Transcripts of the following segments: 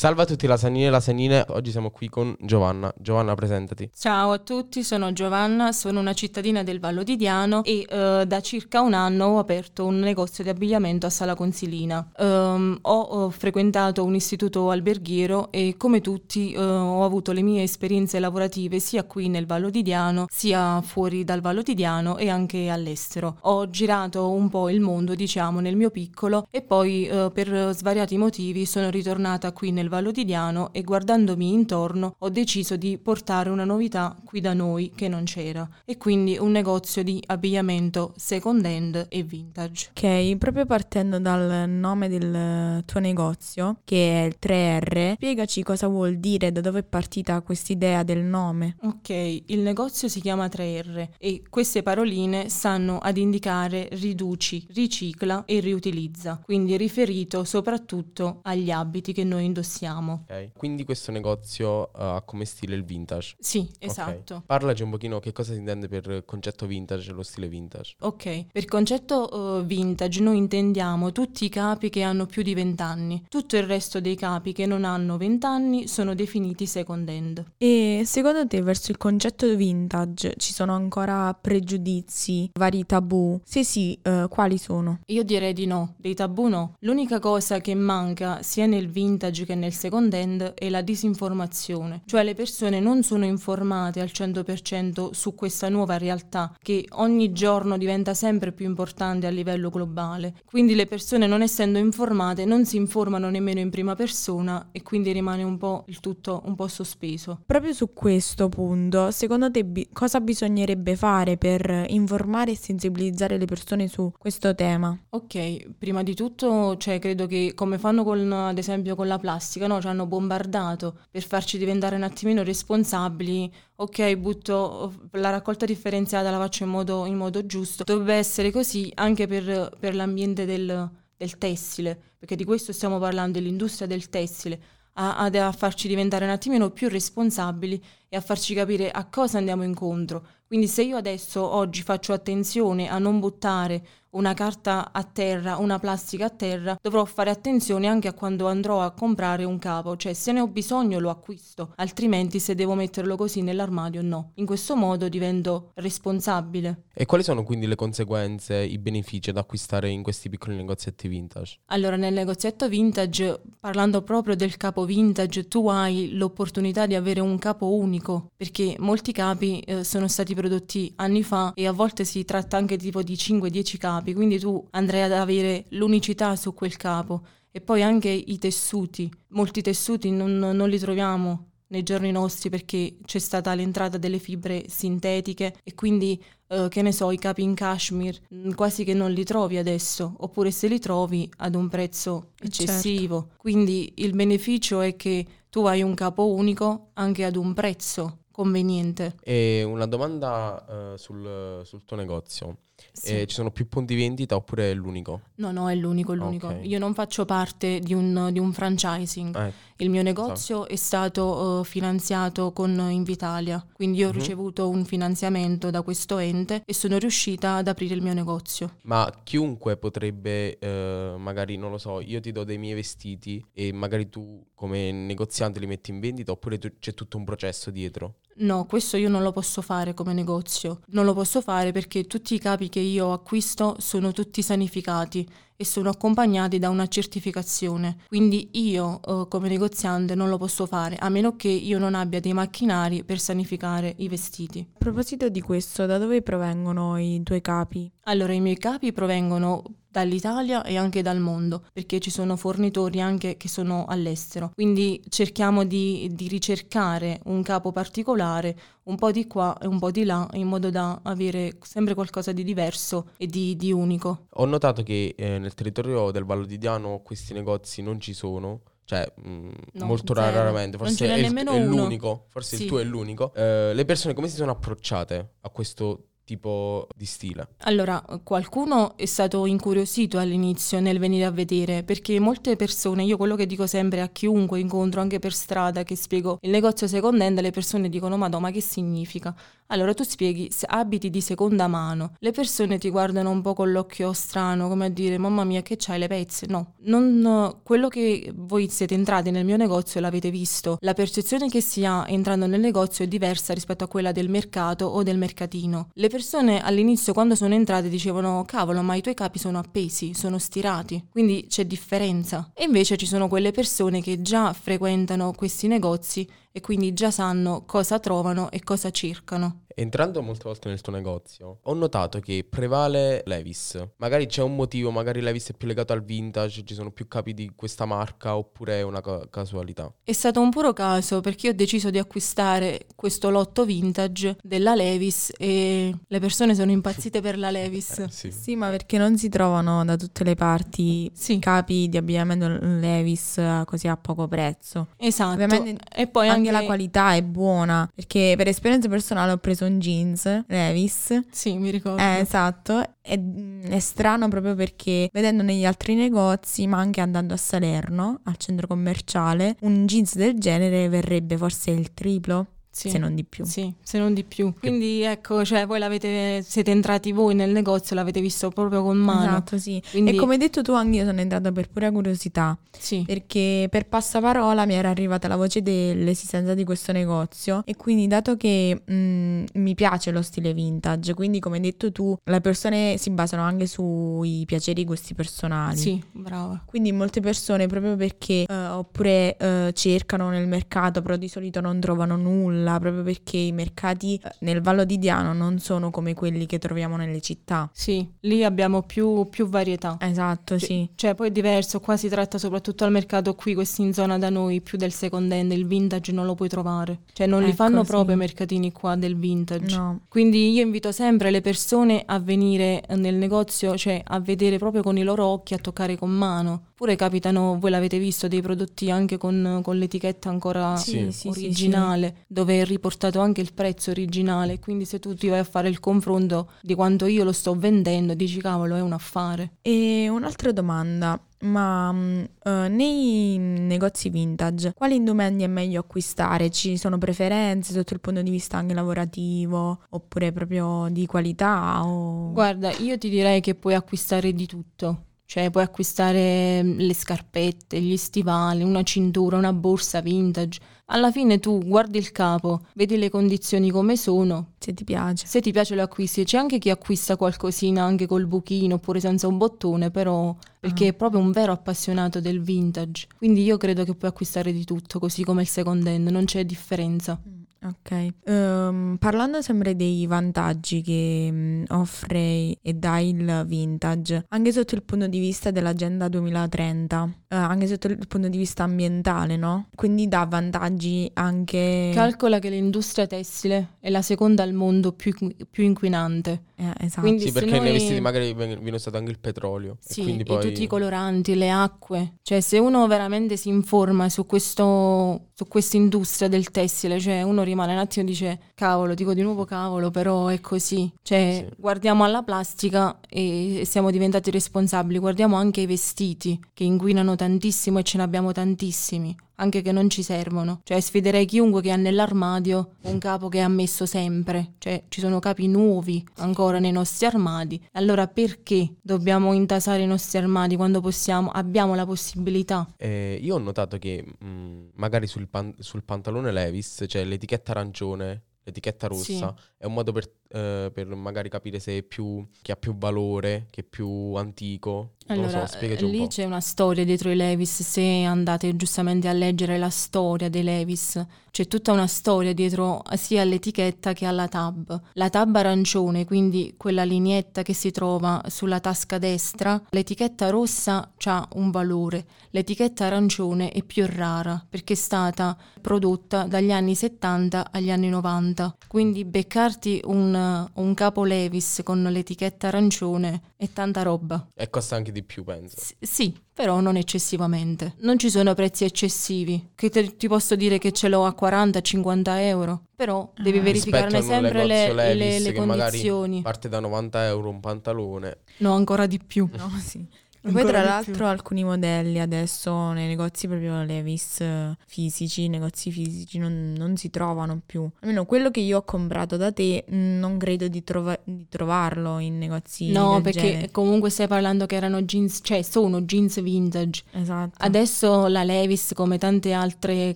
Salve a tutti lasagnini e lasagnine, oggi siamo qui con Giovanna. Giovanna, presentati. Ciao a tutti, sono Giovanna, sono una cittadina del Vallo di Diano e uh, da circa un anno ho aperto un negozio di abbigliamento a Sala Consilina. Um, ho, ho, frequentato un istituto alberghiero e come tutti uh, ho avuto le mie esperienze lavorative sia qui nel Vallo di Diano, sia fuori dal Vallo di Diano e anche all'estero. Ho girato un po' il mondo, diciamo, nel mio piccolo e poi uh, per svariati motivi sono ritornata qui nel nel Vallo di Diano e guardandomi intorno ho deciso di portare una novità qui da noi che non c'era e quindi un negozio di abbigliamento second hand e vintage. Ok, proprio partendo dal nome del tuo negozio che è il 3R, spiegaci cosa vuol dire, da dove è partita questa idea del nome. Ok, il negozio si chiama 3R e queste paroline stanno ad indicare riduci, ricicla e riutilizza, quindi riferito soprattutto agli abiti che noi indossiamo siamo. Ok, quindi questo negozio uh, ha come stile il vintage? Sì, esatto. Okay. Parlaci un pochino che cosa si intende per concetto vintage, lo stile vintage. Ok, per concetto uh, vintage noi intendiamo tutti i capi che hanno più di 20 anni. Tutto il resto dei capi che non hanno 20 anni sono definiti second hand. E secondo te verso il concetto vintage ci sono ancora pregiudizi, vari tabù? Se sì, uh, quali sono? Io direi di no, dei tabù no. L'unica cosa che manca sia nel vintage che nel second hand è la disinformazione, cioè le persone non sono informate al 100% su questa nuova realtà che ogni giorno diventa sempre più importante a livello globale. Quindi le persone non essendo informate non si informano nemmeno in prima persona e quindi rimane un po' il tutto un po' sospeso. Proprio su questo punto, secondo te bi- cosa bisognerebbe fare per informare e sensibilizzare le persone su questo tema? Ok, prima di tutto, cioè credo che come fanno con ad esempio con la plastica plastica, no? Ci hanno bombardato per farci diventare un attimino responsabili. Ok, butto la raccolta differenziata, la faccio in modo, in modo giusto. Dovrebbe essere così anche per, per l'ambiente del, del tessile, perché di questo stiamo parlando, dell'industria del tessile a, a, farci diventare un attimino più responsabili e a farci capire a cosa andiamo incontro. Quindi se io adesso oggi faccio attenzione a non buttare una carta a terra, una plastica a terra, dovrò fare attenzione anche a quando andrò a comprare un capo, cioè se ne ho bisogno lo acquisto, altrimenti se devo metterlo così nell'armadio no. In questo modo divento responsabile. E quali sono quindi le conseguenze, i benefici ad acquistare in questi piccoli negozietti vintage? Allora nel negozietto vintage, parlando proprio del capo vintage, tu hai l'opportunità di avere un capo unico, perché molti capi eh, sono stati prodotti anni fa e a volte si tratta anche tipo di 5-10 capi, quindi tu andrai ad avere l'unicità su quel capo. E poi anche i tessuti, molti tessuti non, non li troviamo nei giorni nostri perché c'è stata l'entrata delle fibre sintetiche e quindi Uh, che ne so, i capi in cashmere, mm, quasi che non li trovi adesso, oppure se li trovi ad un prezzo eh, eccessivo. Certo. Quindi il beneficio è che tu hai un capo unico anche ad un prezzo conveniente. E una domanda uh, sul, sul, tuo negozio. Sì. Eh, ci sono più punti vendita oppure è l'unico? No, no, è l'unico, l'unico. Okay. Io non faccio parte di un, di un franchising. Eh, Il mio negozio esatto. è stato uh, finanziato con Invitalia, quindi io ho uh-huh. ricevuto un finanziamento da questo ente e sono riuscita ad aprire il mio negozio. Ma chiunque potrebbe, uh, magari, non lo so, io ti do dei miei vestiti e magari tu come negoziante li metti in vendita oppure tu, c'è tutto un processo dietro? No, questo io non lo posso fare come negozio. Non lo posso fare perché tutti i capi che io acquisto sono tutti sanificati e sono accompagnati da una certificazione. Quindi io eh, come negoziante non lo posso fare a meno che io non abbia dei macchinari per sanificare i vestiti. A proposito di questo, da dove provengono i tuoi capi? Allora, i miei capi provengono dall'Italia e anche dal mondo, perché ci sono fornitori anche che sono all'estero. Quindi cerchiamo di, di, ricercare un capo particolare, un po' di qua e un po' di là, in modo da avere sempre qualcosa di diverso e di, di unico. Ho notato che eh, nel territorio del Vallo di Diano questi negozi non ci sono. Cioè, mh, mm, no, molto zero. raramente, forse è, è, l'unico, forse sì. il tuo è l'unico. Eh, le persone come si sono approcciate a questo tipo di stile? Allora, qualcuno è stato incuriosito all'inizio nel venire a vedere, perché molte persone, io quello che dico sempre a chiunque incontro, anche per strada, che spiego il negozio second hand, le persone dicono, ma no, ma che significa? Allora tu spieghi, abiti di seconda mano, le persone ti guardano un po' con l'occhio strano, come a dire mamma mia che c'hai le pezze? No, non, quello che voi siete entrati nel mio negozio l'avete visto, la percezione che si ha entrando nel negozio è diversa rispetto a quella del mercato o del mercatino. Le persone all'inizio quando sono entrate dicevano cavolo ma i tuoi capi sono appesi, sono stirati, quindi c'è differenza. E invece ci sono quelle persone che già frequentano questi negozi e quindi già sanno cosa trovano e cosa cercano. Entrando molte volte nel tuo negozio, ho notato che prevale Levis. Magari c'è un motivo, magari Levis è più legato al vintage, ci sono più capi di questa marca oppure è una ca- casualità. È stato un puro caso perché io ho deciso di acquistare questo lotto vintage della Levis e le persone sono impazzite per la Levis. Eh, sì. sì. ma perché non si trovano da tutte le parti sì. capi di abbigliamento Levis così a poco prezzo. Esatto. Ovviamente e poi anche anche la qualità è buona, perché per esperienza personale ho preso un jeans Levis. Sì, mi ricordo. Eh, esatto, è, è strano proprio perché vedendo negli altri negozi, ma anche andando a Salerno, al centro commerciale, un jeans del genere verrebbe forse il triplo sì. se non di più. Sì, se non di più. Quindi ecco, cioè voi l'avete, siete entrati voi nel negozio, l'avete visto proprio con mano. Esatto, sì. Quindi... E come hai detto tu, anche io sono entrata per pura curiosità. Sì. Perché per passaparola mi era arrivata la voce dell'esistenza di questo negozio e quindi dato che mh, mm, mi piace lo stile vintage, quindi come hai detto tu, le persone si basano anche sui piaceri gusti personali. Sì, brava. Quindi molte persone proprio perché uh, oppure uh, cercano nel mercato, però di solito non trovano nulla proprio perché i mercati eh, nel Vallo di Diano non sono come quelli che troviamo nelle città. Sì, lì abbiamo più, più varietà. Esatto, C- sì. Cioè poi è diverso, qua si tratta soprattutto al mercato qui, questi in zona da noi, più del second hand, il vintage non lo puoi trovare. Cioè non ecco, li fanno sì. proprio i mercatini qua del vintage. No. Quindi io invito sempre le persone a venire nel negozio, cioè a vedere proprio con i loro occhi, a toccare con mano. Pure capitano, voi l'avete visto, dei prodotti anche con, con l'etichetta ancora sì, originale, sì, dove è riportato anche il prezzo originale. Quindi se tu ti vai a fare il confronto di quanto io lo sto vendendo, dici cavolo, è un affare. E un'altra domanda. Ma uh, nei negozi vintage quali indumenti è meglio acquistare? Ci sono preferenze sotto il punto di vista anche lavorativo oppure proprio di qualità? O... Guarda, io ti direi che puoi acquistare di tutto cioè puoi acquistare mm, le scarpette, gli stivali, una cintura, una borsa vintage. Alla fine tu guardi il capo, vedi le condizioni come sono. Se ti piace. Se ti piace lo acquisti. C'è anche chi acquista qualcosina anche col buchino oppure senza un bottone, però perché ah. è proprio un vero appassionato del vintage. Quindi io credo che puoi acquistare di tutto, così come il second hand, non c'è differenza. Mm. Ok, um, parlando sempre dei vantaggi che um, offre e dà il vintage, anche sotto il punto di vista dell'agenda 2030, uh, eh, anche sotto il punto di vista ambientale, no? Quindi dà vantaggi anche... Calcola che l'industria tessile è la seconda al mondo più, più inquinante. Eh, esatto. Quindi sì, perché noi... nei vestiti magari viene usato anche il petrolio. Sì, poi... tutti i coloranti, le acque. Cioè se uno veramente si informa su questo su questa industria del tessile, cioè uno rimane un attimo e dice cavolo, dico di nuovo cavolo, però è così, cioè sì. guardiamo alla plastica e siamo diventati responsabili, guardiamo anche i vestiti che inquinano tantissimo e ce ne abbiamo tantissimi anche che non ci servono. Cioè sfiderei chiunque che ha nell'armadio un capo che ha messo sempre. Cioè ci sono capi nuovi ancora nei nostri armadi. Allora perché dobbiamo intasare i nostri armadi quando possiamo, abbiamo la possibilità? Eh, io ho notato che mh, mm, magari sul, pan- sul pantalone Levis c'è l'etichetta arancione l'etichetta rossa sì. è un modo per, eh, per, magari capire se è più che ha più valore, che è più antico. Allora, so, lì c'è una storia dietro i Levis, se andate giustamente a leggere la storia dei Levis, c'è tutta una storia dietro sia all'etichetta che alla tab. La tab arancione, quindi quella lineetta che si trova sulla tasca destra, l'etichetta rossa ha un valore, l'etichetta arancione è più rara perché è stata prodotta dagli anni 70 agli anni 90. Quindi beccarti un, un capo Levis con l'etichetta arancione è tanta roba. E costa anche di più, penso. S- sì, però non eccessivamente. Non ci sono prezzi eccessivi, che te, ti posso dire che ce l'ho a 40-50 euro, però devi ah. verificarne sempre le, le, le, le condizioni. parte da 90 euro un pantalone. No, ancora di più. No, sì. E poi tra l'altro più. alcuni modelli adesso nei negozi proprio Levis fisici, negozi fisici non, non, si trovano più. Almeno quello che io ho comprato da te non credo di, trova- di trovarlo in negozi. No, perché genere. comunque stai parlando che erano jeans, cioè sono jeans vintage. Esatto. Adesso la Levis, come tante altre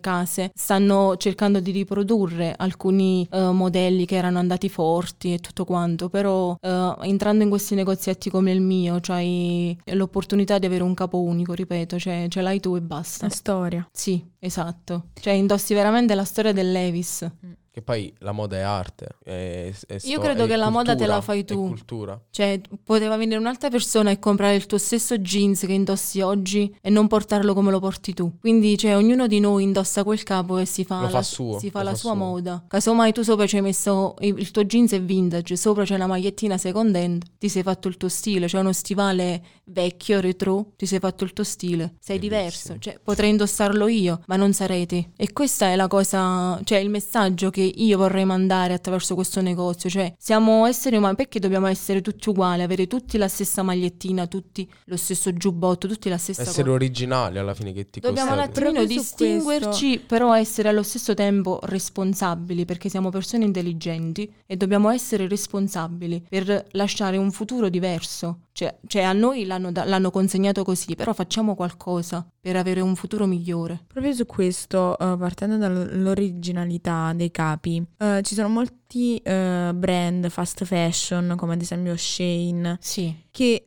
case, stanno cercando di riprodurre alcuni uh, modelli che erano andati forti e tutto quanto, però uh, entrando in questi negozietti come il mio, c'hai l'opportunità l'opportunità di avere un capo unico, ripeto, cioè ce l'hai tu e basta. La storia. Sì, esatto. Cioè indossi veramente la storia del Levis. Mm. Che poi la moda è arte. È, è Io credo che la moda te la fai tu. cultura. Cioè, poteva venire un'altra persona e comprare il tuo stesso jeans che indossi oggi e non portarlo come lo porti tu. Quindi, cioè, ognuno di noi indossa quel capo e si fa, la, fa suo, si fa la fa sua suo. moda. Casomai tu sopra ci hai messo il tuo jeans è vintage, sopra c'è la magliettina second hand, ti sei fatto il tuo stile. C'è uno stivale vecchio, retro, ti sei fatto il tuo stile. Sei Bellissimo. diverso. Cioè, potrei indossarlo io, ma non sarei te. E questa è la cosa, cioè il messaggio che io vorrei mandare andare attraverso questo negozio, cioè siamo esseri umani, perché dobbiamo essere tutti uguali, avere tutti la stessa magliettina, tutti lo stesso giubbotto, tutti la stessa essere cosa. originali alla fine che ti Dobbiamo un attimino distinguerci, però essere allo stesso tempo responsabili, perché siamo persone intelligenti e dobbiamo essere responsabili per lasciare un futuro diverso. Cioè, cioè a noi l'hanno, l'hanno, consegnato così, però facciamo qualcosa per avere un futuro migliore. Proprio su questo, uh, partendo dall'originalità dei capi, uh, ci sono molti uh, brand fast fashion, come ad esempio Shane, sì. che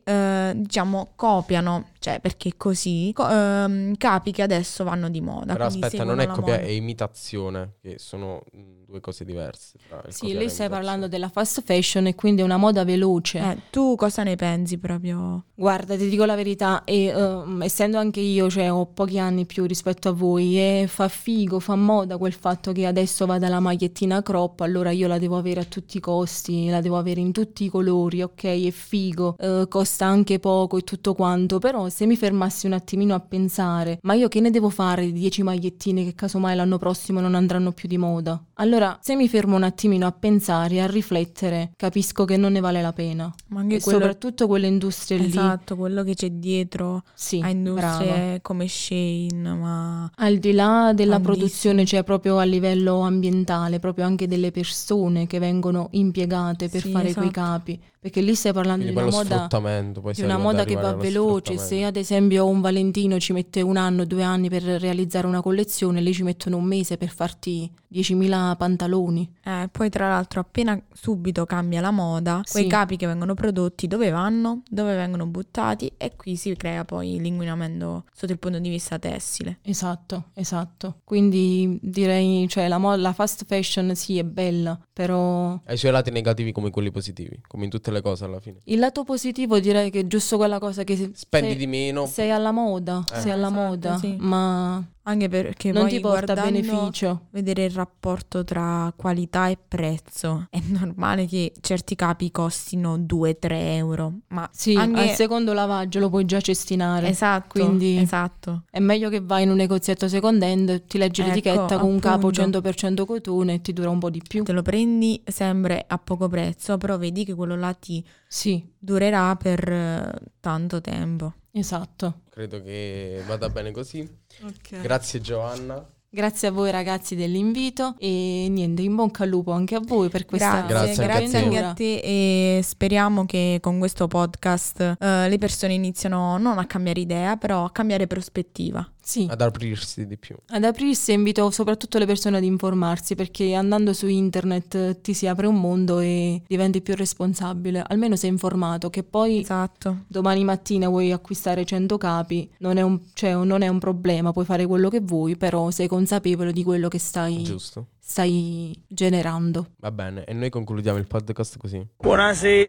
diciamo copiano, cioè perché così, co- ehm, capi che adesso vanno di moda. Però aspetta, non è copia, è imitazione, che sono due cose diverse. sì, lei stai parlando della fast fashion e quindi è una moda veloce. Eh, tu cosa ne pensi proprio? Guarda, ti dico la verità, e, uh, essendo anche io, cioè ho pochi anni più rispetto a voi, e fa figo, fa moda quel fatto che adesso vada la magliettina crop, allora io la devo avere a tutti i costi, la devo avere in tutti i colori, ok, è figo, uh, costa anche poco e tutto quanto, però se mi fermassi un attimino a pensare, ma io che ne devo fare di 10 magliettine che casomai l'anno prossimo non andranno più di moda? Allora se mi fermo un attimino a pensare, a riflettere, capisco che non ne vale la pena. Ma anche e quello... soprattutto quelle industrie esatto, lì. Esatto, quello che c'è dietro sì, a industrie brava. come Shane, ma... Al di là della produzione, cioè proprio a livello ambientale, proprio anche delle persone che vengono impiegate per sì, fare esatto. quei capi. Perché lì stai parlando Quindi di una moda, di una moda che va veloce. Se ad esempio un Valentino ci mette un anno, due anni per realizzare una collezione, lì ci mettono un mese per farti 10.000 pantaloni. Eh, poi tra l'altro appena subito cambia la moda, sì. quei capi che vengono prodotti dove vanno, dove vengono buttati e qui si crea poi l'inquinamento sotto il punto di vista tessile. Esatto, esatto. Quindi direi, cioè la, mo- la fast fashion sì è bella, però... Ha i suoi lati negativi come quelli positivi, come in tutte tutte le cose alla fine. Il lato positivo direi che è giusto quella cosa che... Spendi sei, di meno. Sei alla moda, eh. sei alla esatto, moda, sì. ma anche perché non ti porta beneficio. Vedere il rapporto tra qualità e prezzo. È normale che certi capi costino 2-3 euro. Ma sì, anche... al secondo lavaggio lo puoi già cestinare. Esatto. Quindi esatto. è meglio che vai in un negozietto second hand, ti leggi ecco, l'etichetta con un capo 100% cotone e ti dura un po' di più. Te lo prendi sempre a poco prezzo, però vedi che quello là ti sì. durerà per eh, tanto tempo. Esatto. Credo che vada bene così. Okay. Grazie Giovanna. Grazie a voi ragazzi dell'invito e niente, in bocca al lupo anche a voi per questa Grazie, grazie, anche a te e speriamo che con questo podcast uh, le persone iniziano non a cambiare idea, però a cambiare prospettiva. Sì. Ad aprirsi di più. Ad aprirsi e invito soprattutto le persone ad informarsi perché andando su internet ti si apre un mondo e diventi più responsabile, almeno sei informato che poi esatto. domani mattina vuoi acquistare 100 capi, non è, un, cioè, non è un problema, puoi fare quello che vuoi, però sei consapevole di quello che stai, Giusto. stai generando. Va bene, e noi concludiamo il podcast così. Buonasera.